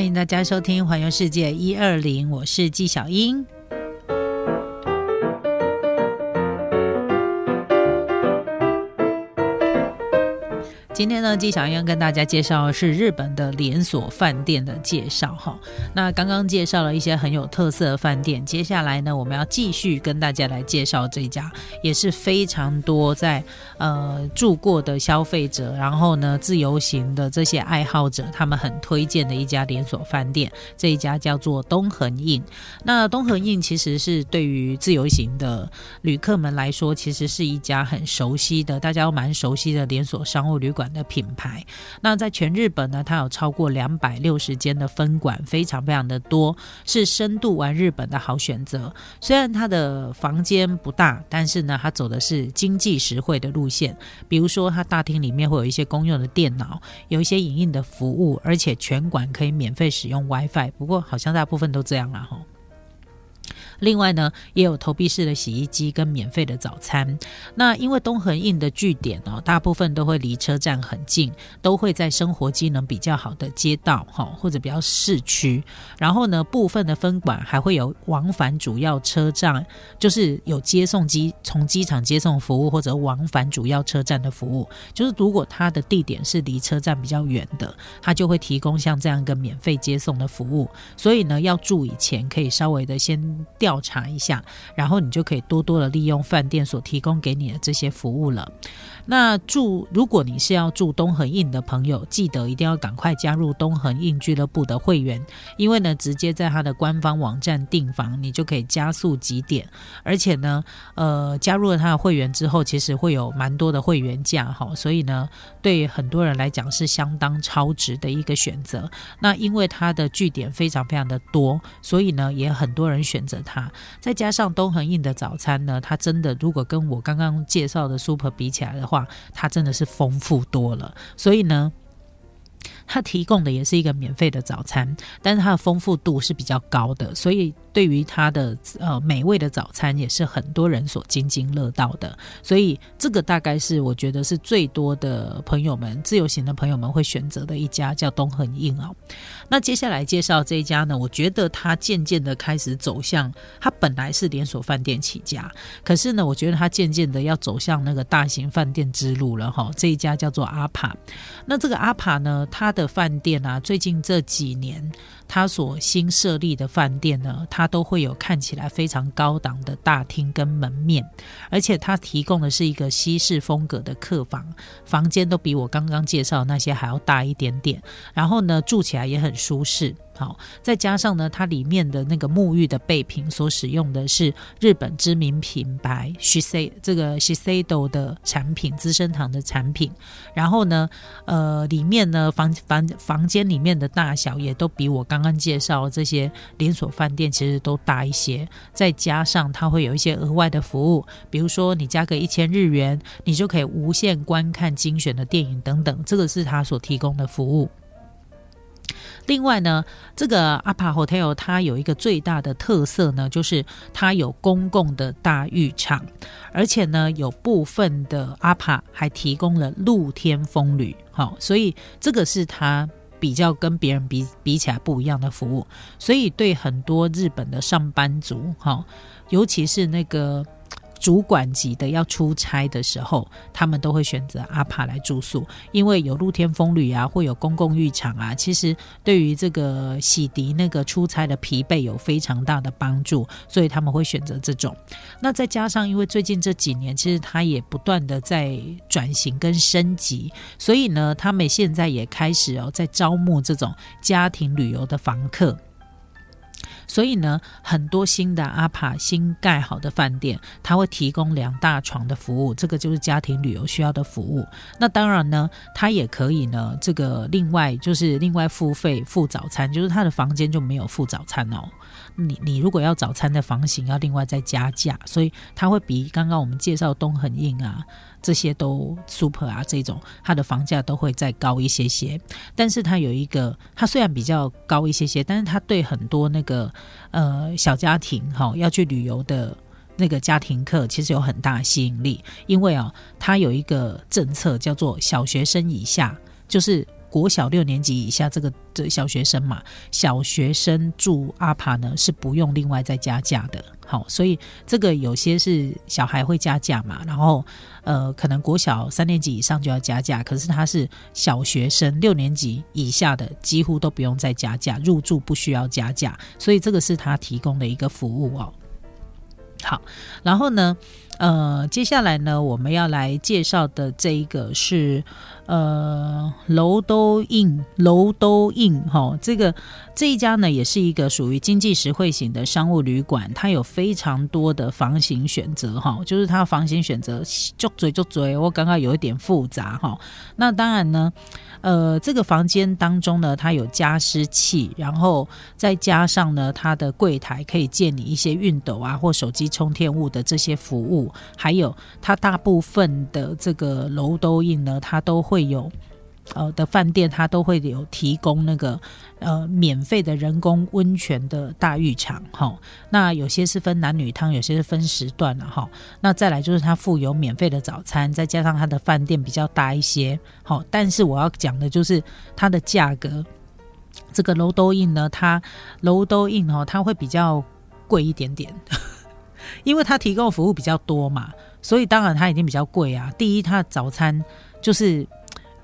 欢迎大家收听《环游世界一二零》，我是纪晓英。今天呢，纪小英跟大家介绍的是日本的连锁饭店的介绍哈。那刚刚介绍了一些很有特色的饭店，接下来呢，我们要继续跟大家来介绍这家也是非常多在呃住过的消费者，然后呢自由行的这些爱好者，他们很推荐的一家连锁饭店。这一家叫做东恒印。那东恒印其实是对于自由行的旅客们来说，其实是一家很熟悉的，大家都蛮熟悉的连锁商务旅馆。的品牌，那在全日本呢，它有超过两百六十间的分馆，非常非常的多，是深度玩日本的好选择。虽然它的房间不大，但是呢，它走的是经济实惠的路线。比如说，它大厅里面会有一些公用的电脑，有一些影印的服务，而且全馆可以免费使用 WiFi。不过，好像大部分都这样了哈。另外呢，也有投币式的洗衣机跟免费的早餐。那因为东横印的据点哦，大部分都会离车站很近，都会在生活机能比较好的街道哈，或者比较市区。然后呢，部分的分馆还会有往返主要车站，就是有接送机从机场接送服务，或者往返主要车站的服务。就是如果它的地点是离车站比较远的，它就会提供像这样一个免费接送的服务。所以呢，要住以前可以稍微的先调。调查一下，然后你就可以多多的利用饭店所提供给你的这些服务了。那住，如果你是要住东恒印的朋友，记得一定要赶快加入东恒印俱乐部的会员，因为呢，直接在他的官方网站订房，你就可以加速几点。而且呢，呃，加入了他的会员之后，其实会有蛮多的会员价哈，所以呢，对很多人来讲是相当超值的一个选择。那因为它的据点非常非常的多，所以呢，也很多人选择它。再加上东恒印的早餐呢，它真的如果跟我刚刚介绍的 Super 比起来的话，它真的是丰富多了。所以呢。它提供的也是一个免费的早餐，但是它的丰富度是比较高的，所以对于它的呃美味的早餐也是很多人所津津乐道的。所以这个大概是我觉得是最多的朋友们自由行的朋友们会选择的一家叫东恒印哦。那接下来介绍这一家呢，我觉得它渐渐的开始走向，它本来是连锁饭店起家，可是呢，我觉得它渐渐的要走向那个大型饭店之路了哈。这一家叫做阿帕，那这个阿帕呢，它的的饭店啊，最近这几年，他所新设立的饭店呢，它都会有看起来非常高档的大厅跟门面，而且它提供的是一个西式风格的客房，房间都比我刚刚介绍那些还要大一点点，然后呢，住起来也很舒适。好，再加上呢，它里面的那个沐浴的备品所使用的是日本知名品牌 Shisei 这个 Shiseido 的产品，资生堂的产品。然后呢，呃，里面呢房房房间里面的大小也都比我刚刚刚介绍这些连锁饭店其实都大一些。再加上它会有一些额外的服务，比如说你加个一千日元，你就可以无限观看精选的电影等等，这个是它所提供的服务。另外呢，这个阿帕 hotel 它有一个最大的特色呢，就是它有公共的大浴场，而且呢，有部分的阿帕还提供了露天风吕，好，所以这个是它比较跟别人比比起来不一样的服务，所以对很多日本的上班族，哈，尤其是那个。主管级的要出差的时候，他们都会选择阿帕来住宿，因为有露天风旅啊，会有公共浴场啊。其实对于这个洗涤那个出差的疲惫有非常大的帮助，所以他们会选择这种。那再加上，因为最近这几年其实他也不断的在转型跟升级，所以呢，他们现在也开始哦在招募这种家庭旅游的房客。所以呢，很多新的阿帕新盖好的饭店，它会提供两大床的服务，这个就是家庭旅游需要的服务。那当然呢，它也可以呢，这个另外就是另外付费付早餐，就是他的房间就没有付早餐哦。你你如果要早餐的房型，要另外再加价，所以它会比刚刚我们介绍东恒印啊。这些都 super 啊，这种它的房价都会再高一些些，但是它有一个，它虽然比较高一些些，但是它对很多那个呃小家庭哈要去旅游的那个家庭客其实有很大吸引力，因为啊，它有一个政策叫做小学生以下，就是国小六年级以下这个这小学生嘛，小学生住阿帕呢是不用另外再加价的。好，所以这个有些是小孩会加价嘛，然后呃，可能国小三年级以上就要加价，可是他是小学生六年级以下的几乎都不用再加价，入住不需要加价，所以这个是他提供的一个服务哦。好，然后呢？呃，接下来呢，我们要来介绍的这一个是呃楼都印楼都印哈，这个这一家呢也是一个属于经济实惠型的商务旅馆，它有非常多的房型选择哈，就是它房型选择就嘴就嘴，我刚刚有一点复杂哈。那当然呢。呃，这个房间当中呢，它有加湿器，然后再加上呢，它的柜台可以借你一些熨斗啊或手机充电物的这些服务，还有它大部分的这个楼都印呢，它都会有。呃的饭店，它都会有提供那个呃免费的人工温泉的大浴场，哈。那有些是分男女汤，有些是分时段了，哈。那再来就是它附有免费的早餐，再加上它的饭店比较大一些，好。但是我要讲的就是它的价格，这个楼都印呢，它楼都印哈，它会比较贵一点点，因为它提供服务比较多嘛，所以当然它已经比较贵啊。第一，它的早餐就是。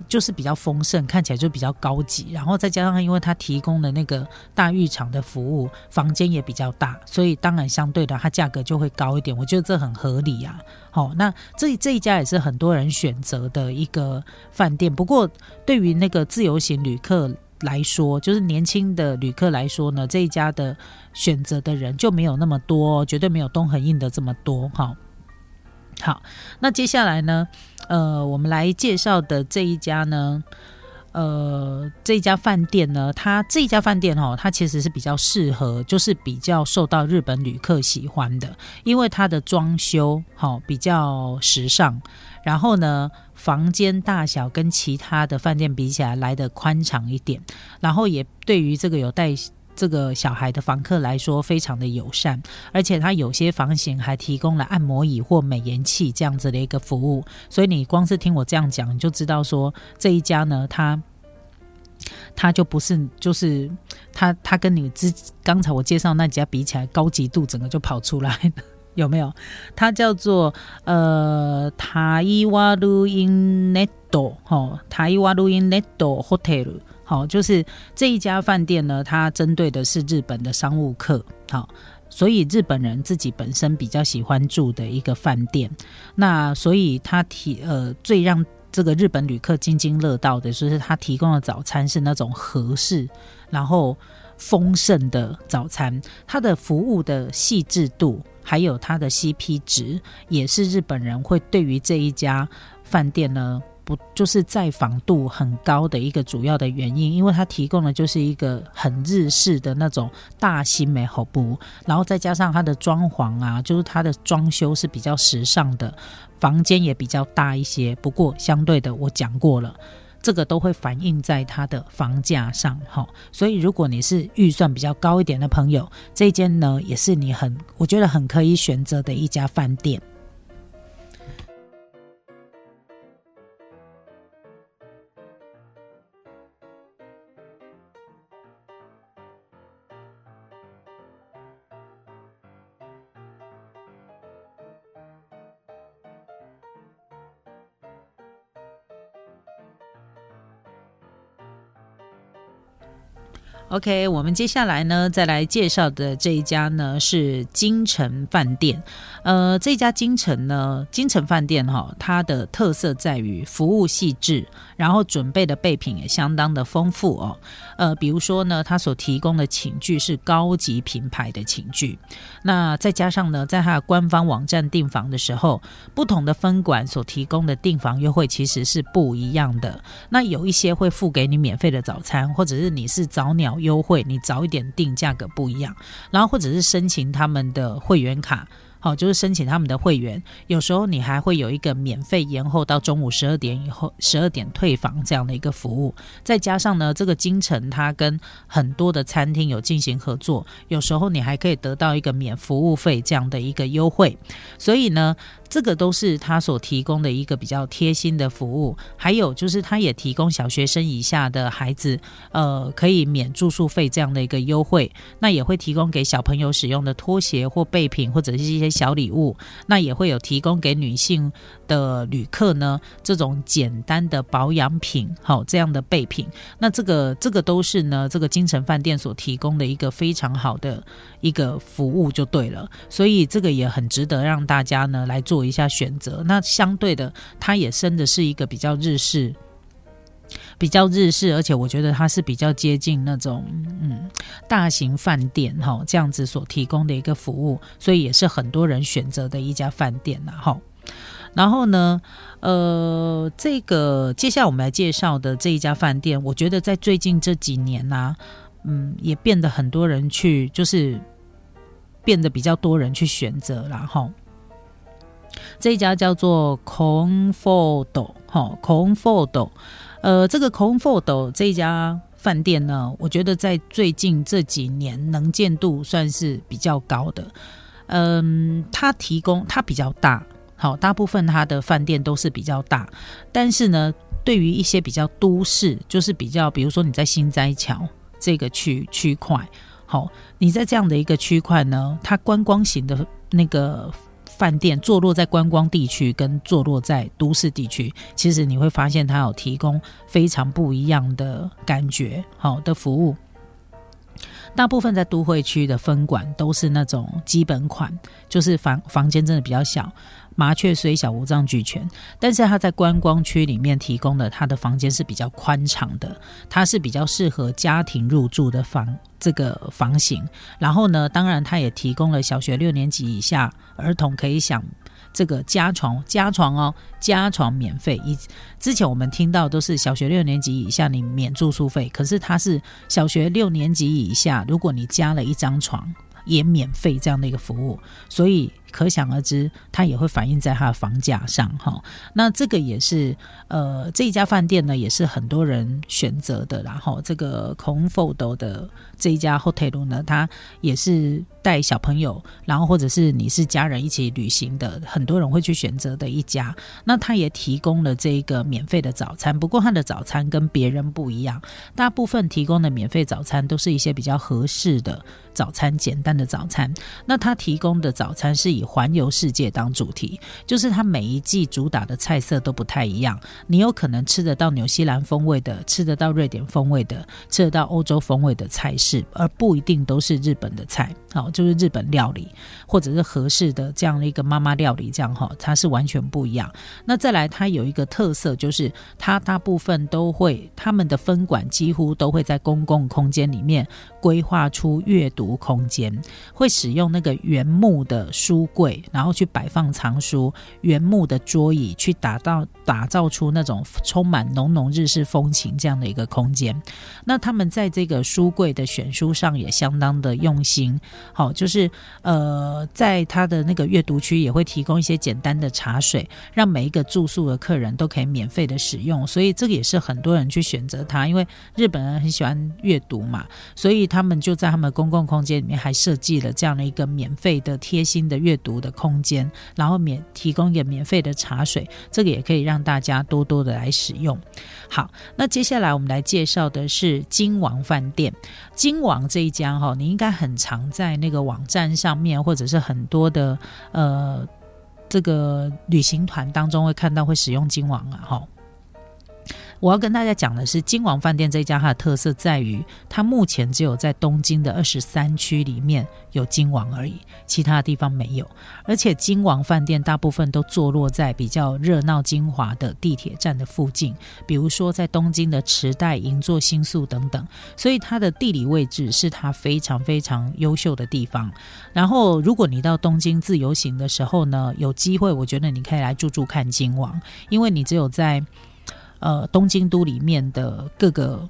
就是比较丰盛，看起来就比较高级，然后再加上因为它提供的那个大浴场的服务，房间也比较大，所以当然相对的它价格就会高一点。我觉得这很合理啊。好，那这这一家也是很多人选择的一个饭店。不过对于那个自由行旅客来说，就是年轻的旅客来说呢，这一家的选择的人就没有那么多，绝对没有东恒印的这么多。哈，好，那接下来呢？呃，我们来介绍的这一家呢，呃，这家饭店呢，它这一家饭店哦，它其实是比较适合，就是比较受到日本旅客喜欢的，因为它的装修好比较时尚，然后呢，房间大小跟其他的饭店比起来来的宽敞一点，然后也对于这个有带。这个小孩的房客来说非常的友善，而且他有些房型还提供了按摩椅或美颜器这样子的一个服务，所以你光是听我这样讲，你就知道说这一家呢，他他就不是就是他他跟你之刚才我介绍那几家比起来，高级度整个就跑出来了，有没有？它叫做呃塔伊瓦路因内多哈塔伊瓦路因内多 hotel。好，就是这一家饭店呢，它针对的是日本的商务客，好，所以日本人自己本身比较喜欢住的一个饭店。那所以他提呃，最让这个日本旅客津津乐道的就是他提供的早餐是那种合适然后丰盛的早餐，它的服务的细致度还有它的 CP 值，也是日本人会对于这一家饭店呢。不就是在访度很高的一个主要的原因，因为它提供的就是一个很日式的那种大新美好不，然后再加上它的装潢啊，就是它的装修是比较时尚的，房间也比较大一些。不过相对的，我讲过了，这个都会反映在它的房价上，哈。所以如果你是预算比较高一点的朋友，这间呢也是你很我觉得很可以选择的一家饭店。OK，我们接下来呢，再来介绍的这一家呢是金城饭店。呃，这家金城呢，金城饭店哈，它的特色在于服务细致，然后准备的备品也相当的丰富哦。呃，比如说呢，它所提供的寝具是高级品牌的寝具。那再加上呢，在它的官方网站订房的时候，不同的分馆所提供的订房优惠其实是不一样的。那有一些会付给你免费的早餐，或者是你是早鸟优惠，你早一点订价格不一样。然后或者是申请他们的会员卡。好，就是申请他们的会员，有时候你还会有一个免费延后到中午十二点以后，十二点退房这样的一个服务。再加上呢，这个京城它跟很多的餐厅有进行合作，有时候你还可以得到一个免服务费这样的一个优惠。所以呢。这个都是他所提供的一个比较贴心的服务，还有就是他也提供小学生以下的孩子，呃，可以免住宿费这样的一个优惠。那也会提供给小朋友使用的拖鞋或备品，或者是一些小礼物。那也会有提供给女性的旅客呢，这种简单的保养品，好这样的备品。那这个这个都是呢，这个京城饭店所提供的一个非常好的一个服务就对了。所以这个也很值得让大家呢来做。做一下选择，那相对的，它也生的是一个比较日式，比较日式，而且我觉得它是比较接近那种嗯大型饭店哈这样子所提供的一个服务，所以也是很多人选择的一家饭店呐哈。然后呢，呃，这个接下来我们来介绍的这一家饭店，我觉得在最近这几年呢，嗯，也变得很多人去，就是变得比较多人去选择，然后。这一家叫做 Comfort 哈，Comfort，呃，这个 Comfort 这一家饭店呢，我觉得在最近这几年能见度算是比较高的。嗯，它提供它比较大，好，大部分它的饭店都是比较大，但是呢，对于一些比较都市，就是比较，比如说你在新斋桥这个区区块，好，你在这样的一个区块呢，它观光型的那个。饭店坐落在观光地区，跟坐落在都市地区，其实你会发现它有提供非常不一样的感觉，好的服务。大部分在都会区的分馆都是那种基本款，就是房房间真的比较小。麻雀虽小，五脏俱全。但是它在观光区里面提供的，它的房间是比较宽敞的，它是比较适合家庭入住的房这个房型。然后呢，当然它也提供了小学六年级以下儿童可以享这个加床加床哦，加床免费。以之前我们听到都是小学六年级以下你免住宿费，可是它是小学六年级以下，如果你加了一张床也免费这样的一个服务，所以。可想而知，它也会反映在它的房价上哈。那这个也是呃，这一家饭店呢，也是很多人选择的。然后这个 Comfort 的这一家 hotel 呢，它也是带小朋友，然后或者是你是家人一起旅行的，很多人会去选择的一家。那它也提供了这个免费的早餐，不过它的早餐跟别人不一样，大部分提供的免费早餐都是一些比较合适的早餐，简单的早餐。那它提供的早餐是以环游世界当主题，就是它每一季主打的菜色都不太一样。你有可能吃得到纽西兰风味的，吃得到瑞典风味的，吃得到欧洲风味的菜式，而不一定都是日本的菜。好，就是日本料理，或者是合适的这样的一个妈妈料理，这样哈，它是完全不一样。那再来，它有一个特色，就是它大部分都会，他们的分馆几乎都会在公共空间里面规划出阅读空间，会使用那个原木的书。柜，然后去摆放藏书，原木的桌椅，去打造打造出那种充满浓浓日式风情这样的一个空间。那他们在这个书柜的选书上也相当的用心，好，就是呃，在他的那个阅读区也会提供一些简单的茶水，让每一个住宿的客人都可以免费的使用。所以这个也是很多人去选择它，因为日本人很喜欢阅读嘛，所以他他们就在他们公共空间里面还设计了这样的一个免费的贴心的阅。读的空间，然后免提供一个免费的茶水，这个也可以让大家多多的来使用。好，那接下来我们来介绍的是金王饭店。金王这一家哈，你应该很常在那个网站上面，或者是很多的呃这个旅行团当中会看到会使用金王啊哈。我要跟大家讲的是，金王饭店这家它的特色在于，它目前只有在东京的二十三区里面有金王而已，其他地方没有。而且金王饭店大部分都坐落在比较热闹精华的地铁站的附近，比如说在东京的池袋、银座、新宿等等，所以它的地理位置是它非常非常优秀的地方。然后，如果你到东京自由行的时候呢，有机会，我觉得你可以来住住看金王，因为你只有在呃，东京都里面的各个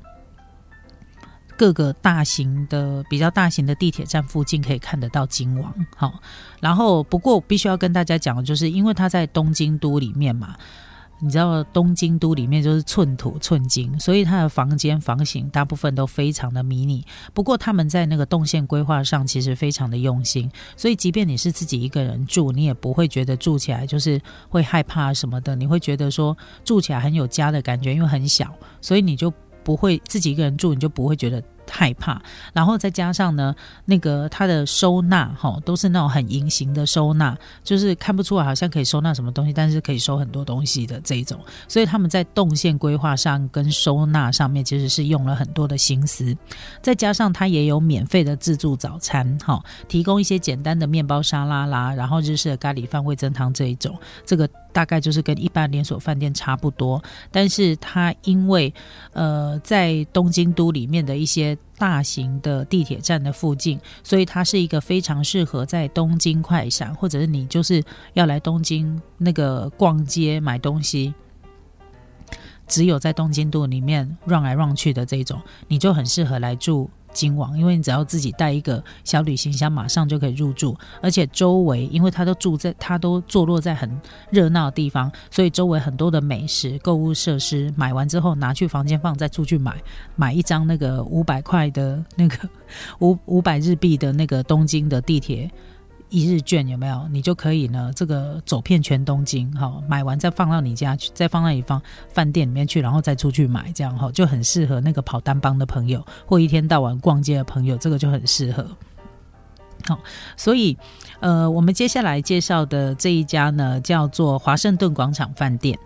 各个大型的、比较大型的地铁站附近可以看得到金王。好，然后不过必须要跟大家讲的就是，因为它在东京都里面嘛。你知道东京都里面就是寸土寸金，所以它的房间房型大部分都非常的迷你。不过他们在那个动线规划上其实非常的用心，所以即便你是自己一个人住，你也不会觉得住起来就是会害怕什么的。你会觉得说住起来很有家的感觉，因为很小，所以你就不会自己一个人住，你就不会觉得。害怕，然后再加上呢，那个它的收纳哈，都是那种很隐形的收纳，就是看不出来好像可以收纳什么东西，但是可以收很多东西的这一种。所以他们在动线规划上跟收纳上面其实是用了很多的心思。再加上它也有免费的自助早餐，哈，提供一些简单的面包沙拉啦，然后日式的咖喱饭、味增汤这一种，这个。大概就是跟一般连锁饭店差不多，但是它因为呃在东京都里面的一些大型的地铁站的附近，所以它是一个非常适合在东京快闪，或者是你就是要来东京那个逛街买东西，只有在东京都里面转来转去的这种，你就很适合来住。金王，因为你只要自己带一个小旅行箱，马上就可以入住，而且周围，因为他都住在，他都坐落在很热闹的地方，所以周围很多的美食、购物设施，买完之后拿去房间放，再出去买，买一张那个五百块的那个五五百日币的那个东京的地铁。一日券有没有？你就可以呢，这个走遍全东京，哈，买完再放到你家去，再放到你方饭店里面去，然后再出去买，这样哈，就很适合那个跑单帮的朋友或一天到晚逛街的朋友，这个就很适合。好，所以呃，我们接下来介绍的这一家呢，叫做华盛顿广场饭店。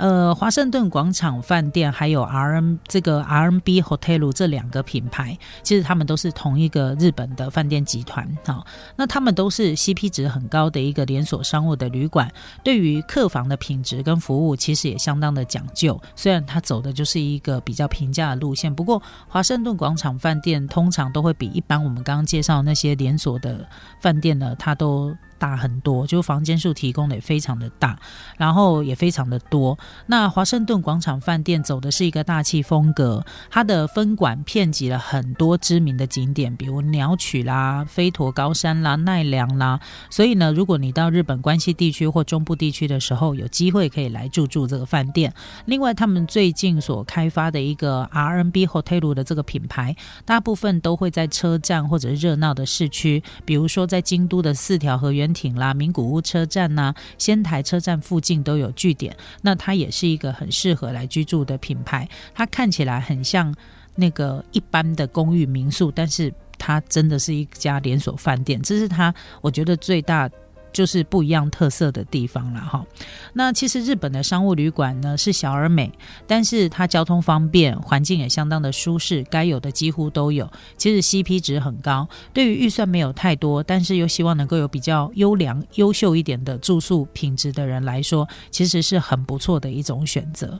呃，华盛顿广场饭店还有 R N 这个 R N B Hotel 这两个品牌，其实他们都是同一个日本的饭店集团哈。那他们都是 C P 值很高的一个连锁商务的旅馆，对于客房的品质跟服务其实也相当的讲究。虽然它走的就是一个比较平价的路线，不过华盛顿广场饭店通常都会比一般我们刚刚介绍那些连锁的饭店呢，它都。大很多，就房间数提供的也非常的大，然后也非常的多。那华盛顿广场饭店走的是一个大气风格，它的分馆遍及了很多知名的景点，比如鸟取啦、飞驼高山啦、奈良啦。所以呢，如果你到日本关西地区或中部地区的时候，有机会可以来住住这个饭店。另外，他们最近所开发的一个 R N B Hotel 的这个品牌，大部分都会在车站或者热闹的市区，比如说在京都的四条河原。亭啦，名古屋车站呐，仙台车站附近都有据点。那它也是一个很适合来居住的品牌。它看起来很像那个一般的公寓民宿，但是它真的是一家连锁饭店。这是它我觉得最大。就是不一样特色的地方了哈。那其实日本的商务旅馆呢是小而美，但是它交通方便，环境也相当的舒适，该有的几乎都有。其实 CP 值很高，对于预算没有太多，但是又希望能够有比较优良、优秀一点的住宿品质的人来说，其实是很不错的一种选择。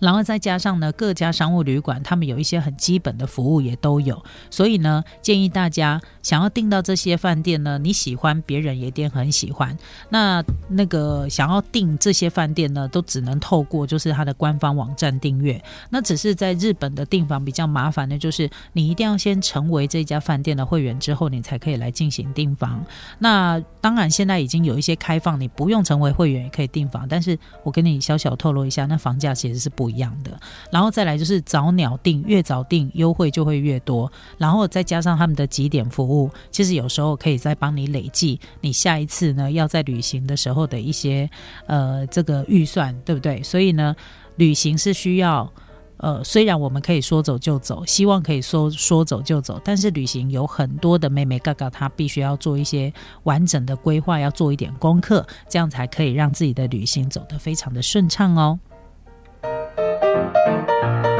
然后再加上呢，各家商务旅馆他们有一些很基本的服务也都有，所以呢，建议大家想要订到这些饭店呢，你喜欢，别人也一定很喜欢。那那个想要订这些饭店呢，都只能透过就是它的官方网站订阅。那只是在日本的订房比较麻烦的，就是你一定要先成为这家饭店的会员之后，你才可以来进行订房。那当然现在已经有一些开放，你不用成为会员也可以订房，但是我跟你小小透露一下，那房价其实是不不。一样的，然后再来就是早鸟订，越早订优惠就会越多，然后再加上他们的几点服务，其实有时候可以再帮你累计你下一次呢要在旅行的时候的一些呃这个预算，对不对？所以呢，旅行是需要。呃，虽然我们可以说走就走，希望可以说说走就走，但是旅行有很多的妹妹嘎嘎，她必须要做一些完整的规划，要做一点功课，这样才可以让自己的旅行走得非常的顺畅哦。thank you